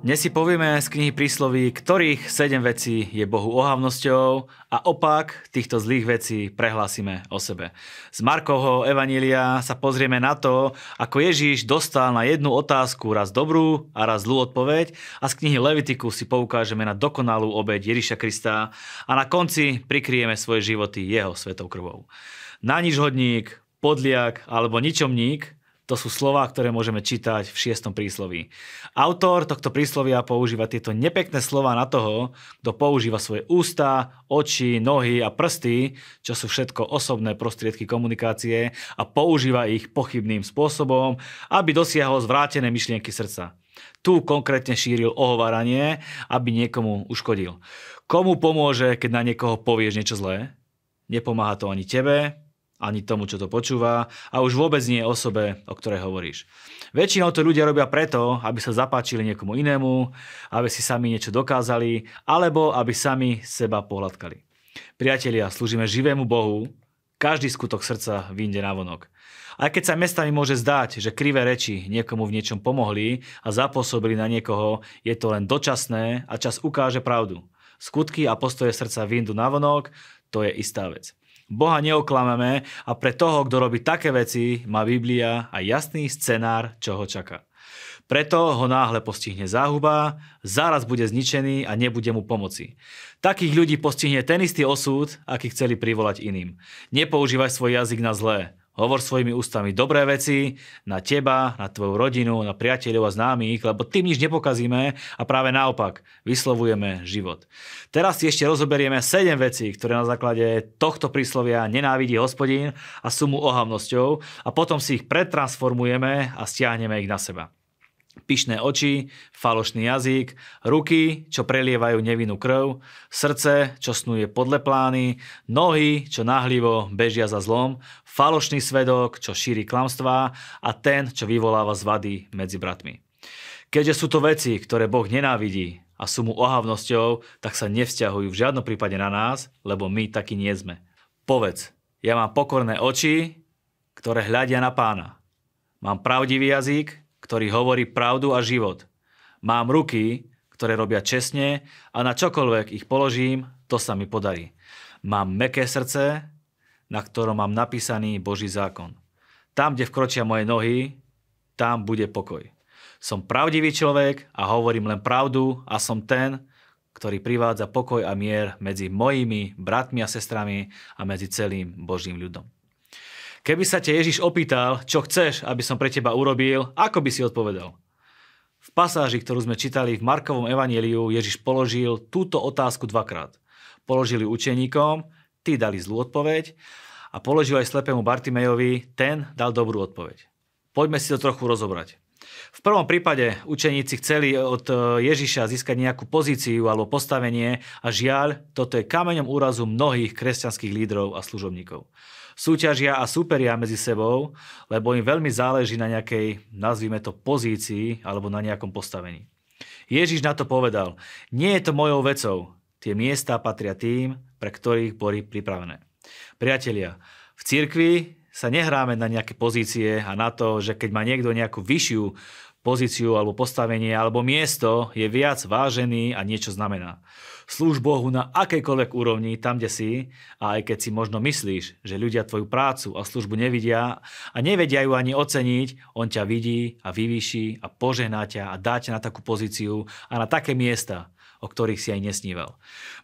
Dnes si povieme z knihy prísloví, ktorých 7 vecí je Bohu ohavnosťou a opak týchto zlých vecí prehlásime o sebe. Z Markovho Evanília sa pozrieme na to, ako Ježíš dostal na jednu otázku raz dobrú a raz zlú odpoveď a z knihy Levitiku si poukážeme na dokonalú obeď Ježíša Krista a na konci prikryjeme svoje životy jeho svetou krvou. Na nič hodník, podliak alebo ničomník to sú slova, ktoré môžeme čítať v šiestom prísloví. Autor tohto príslovia používa tieto nepekné slova na toho, kto používa svoje ústa, oči, nohy a prsty, čo sú všetko osobné prostriedky komunikácie a používa ich pochybným spôsobom, aby dosiahol zvrátené myšlienky srdca. Tu konkrétne šíril ohováranie, aby niekomu uškodil. Komu pomôže, keď na niekoho povieš niečo zlé? Nepomáha to ani tebe, ani tomu, čo to počúva a už vôbec nie osobe, o ktorej hovoríš. Väčšinou to ľudia robia preto, aby sa zapáčili niekomu inému, aby si sami niečo dokázali, alebo aby sami seba pohľadkali. Priatelia, slúžime živému Bohu, každý skutok srdca vyjde na vonok. Aj keď sa mestami môže zdať, že krivé reči niekomu v niečom pomohli a zapôsobili na niekoho, je to len dočasné a čas ukáže pravdu. Skutky a postoje srdca vyjdu na vonok, to je istá vec. Boha neoklameme a pre toho, kto robí také veci, má Biblia aj jasný scenár, čo ho čaká. Preto ho náhle postihne záhuba, záraz bude zničený a nebude mu pomoci. Takých ľudí postihne ten istý osud, aký chceli privolať iným. Nepoužívaj svoj jazyk na zlé. Hovor svojimi ústami dobré veci na teba, na tvoju rodinu, na priateľov a známych, lebo tým nič nepokazíme a práve naopak vyslovujeme život. Teraz si ešte rozoberieme 7 vecí, ktoré na základe tohto príslovia nenávidí hospodín a sú mu ohavnosťou a potom si ich pretransformujeme a stiahneme ich na seba pyšné oči, falošný jazyk, ruky, čo prelievajú nevinnú krv, srdce, čo snuje podle plány, nohy, čo náhlivo bežia za zlom, falošný svedok, čo šíri klamstvá a ten, čo vyvoláva zvady medzi bratmi. Keďže sú to veci, ktoré Boh nenávidí a sú mu ohavnosťou, tak sa nevzťahujú v žiadnom prípade na nás, lebo my takí nie sme. Povedz, ja mám pokorné oči, ktoré hľadia na pána. Mám pravdivý jazyk, ktorý hovorí pravdu a život. Mám ruky, ktoré robia čestne a na čokoľvek ich položím, to sa mi podarí. Mám meké srdce, na ktorom mám napísaný Boží zákon. Tam, kde vkročia moje nohy, tam bude pokoj. Som pravdivý človek a hovorím len pravdu a som ten, ktorý privádza pokoj a mier medzi mojimi bratmi a sestrami a medzi celým Božím ľudom. Keby sa ťa Ježiš opýtal, čo chceš, aby som pre teba urobil, ako by si odpovedal? V pasáži, ktorú sme čítali v Markovom evanieliu, Ježiš položil túto otázku dvakrát. Položili učeníkom, tí dali zlú odpoveď a položil aj slepému Bartimejovi, ten dal dobrú odpoveď. Poďme si to trochu rozobrať. V prvom prípade učeníci chceli od Ježiša získať nejakú pozíciu alebo postavenie a žiaľ, toto je kameňom úrazu mnohých kresťanských lídrov a služobníkov súťažia a súperia medzi sebou, lebo im veľmi záleží na nejakej, nazvime to, pozícii alebo na nejakom postavení. Ježiš na to povedal, nie je to mojou vecou, tie miesta patria tým, pre ktorých boli pripravené. Priatelia, v cirkvi sa nehráme na nejaké pozície a na to, že keď má niekto nejakú vyššiu pozíciu alebo postavenie alebo miesto, je viac vážený a niečo znamená. Slúž Bohu na akejkoľvek úrovni, tam, kde si, a aj keď si možno myslíš, že ľudia tvoju prácu a službu nevidia a nevedia ju ani oceniť, on ťa vidí a vyvýši a požehná ťa a dá ťa na takú pozíciu a na také miesta, o ktorých si aj nesníval.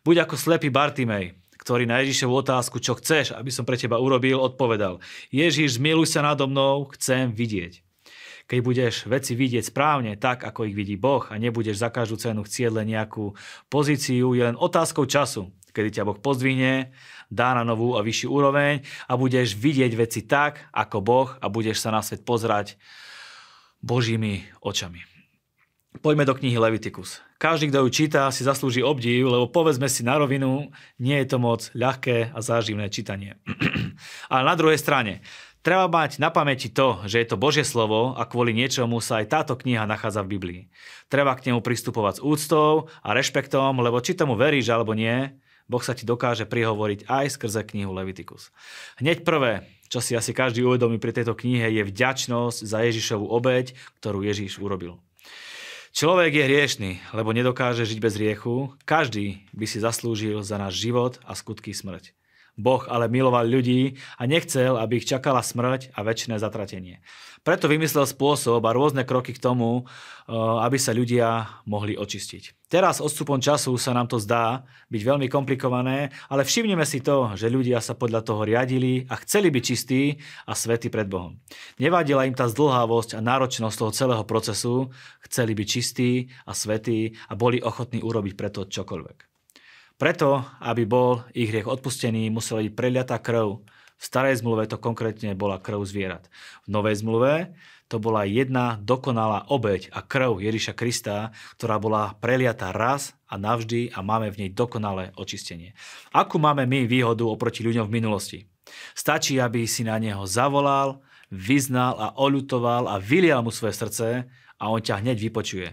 Buď ako slepý Bartimej, ktorý na Ježišovu otázku, čo chceš, aby som pre teba urobil, odpovedal. Ježiš, zmiluj sa nado mnou, chcem vidieť. Keď budeš veci vidieť správne, tak ako ich vidí Boh a nebudeš za každú cenu chcieť len nejakú pozíciu, je len otázkou času, kedy ťa Boh pozdvihne, dá na novú a vyššiu úroveň a budeš vidieť veci tak, ako Boh a budeš sa na svet pozerať Božími očami. Poďme do knihy Levitikus. Každý, kto ju číta, si zaslúži obdiv, lebo povedzme si na rovinu, nie je to moc ľahké a záživné čítanie. Ale na druhej strane, Treba mať na pamäti to, že je to Božie slovo a kvôli niečomu sa aj táto kniha nachádza v Biblii. Treba k nemu pristupovať s úctou a rešpektom, lebo či tomu veríš alebo nie, Boh sa ti dokáže prihovoriť aj skrze knihu Levitikus. Hneď prvé, čo si asi každý uvedomí pri tejto knihe, je vďačnosť za Ježišovu obeď, ktorú Ježiš urobil. Človek je hriešný, lebo nedokáže žiť bez riechu. Každý by si zaslúžil za náš život a skutky smrť. Boh ale miloval ľudí a nechcel, aby ich čakala smrť a väčšie zatratenie. Preto vymyslel spôsob a rôzne kroky k tomu, eh, aby sa ľudia mohli očistiť. Teraz odstupom času sa nám to zdá byť veľmi komplikované, ale všimneme si to, že ľudia sa podľa toho riadili a chceli byť čistí a svätí pred Bohom. Nevadila im tá zdlhavosť a náročnosť toho celého procesu, chceli byť čistí a svätí a boli ochotní urobiť preto čokoľvek. Preto, aby bol ich hriech odpustený, musela byť preliatá krv v starej zmluve to konkrétne bola krv zvierat. V novej zmluve to bola jedna dokonalá obeď a krv Ježiša Krista, ktorá bola preliatá raz a navždy a máme v nej dokonalé očistenie. Akú máme my výhodu oproti ľuďom v minulosti? Stačí, aby si na neho zavolal, vyznal a oľutoval a vylial mu svoje srdce a on ťa hneď vypočuje.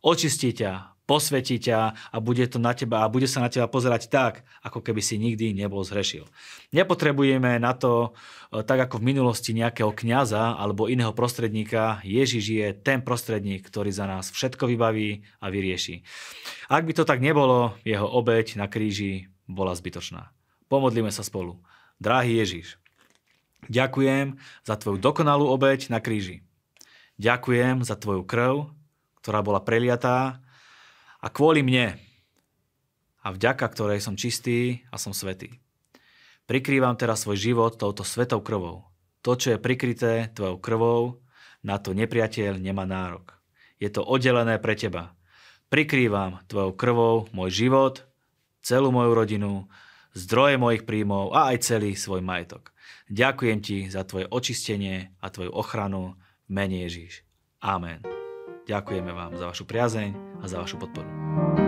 Očistí ťa, posvetí ťa a bude, to na teba, a bude sa na teba pozerať tak, ako keby si nikdy nebol zhrešil. Nepotrebujeme na to, e, tak ako v minulosti, nejakého kňaza alebo iného prostredníka. Ježiš je ten prostredník, ktorý za nás všetko vybaví a vyrieši. Ak by to tak nebolo, jeho obeď na kríži bola zbytočná. Pomodlíme sa spolu. Drahý Ježiš, ďakujem za tvoju dokonalú obeď na kríži. Ďakujem za tvoju krv, ktorá bola preliatá a kvôli mne a vďaka ktorej som čistý a som svetý. Prikrývam teraz svoj život touto svetou krvou. To, čo je prikryté tvojou krvou, na to nepriateľ nemá nárok. Je to oddelené pre teba. Prikrývam tvojou krvou môj život, celú moju rodinu, zdroje mojich príjmov a aj celý svoj majetok. Ďakujem ti za tvoje očistenie a tvoju ochranu mene Ježíš. Amen. Ďakujeme vám za vašu priazeň a za vašu podporu.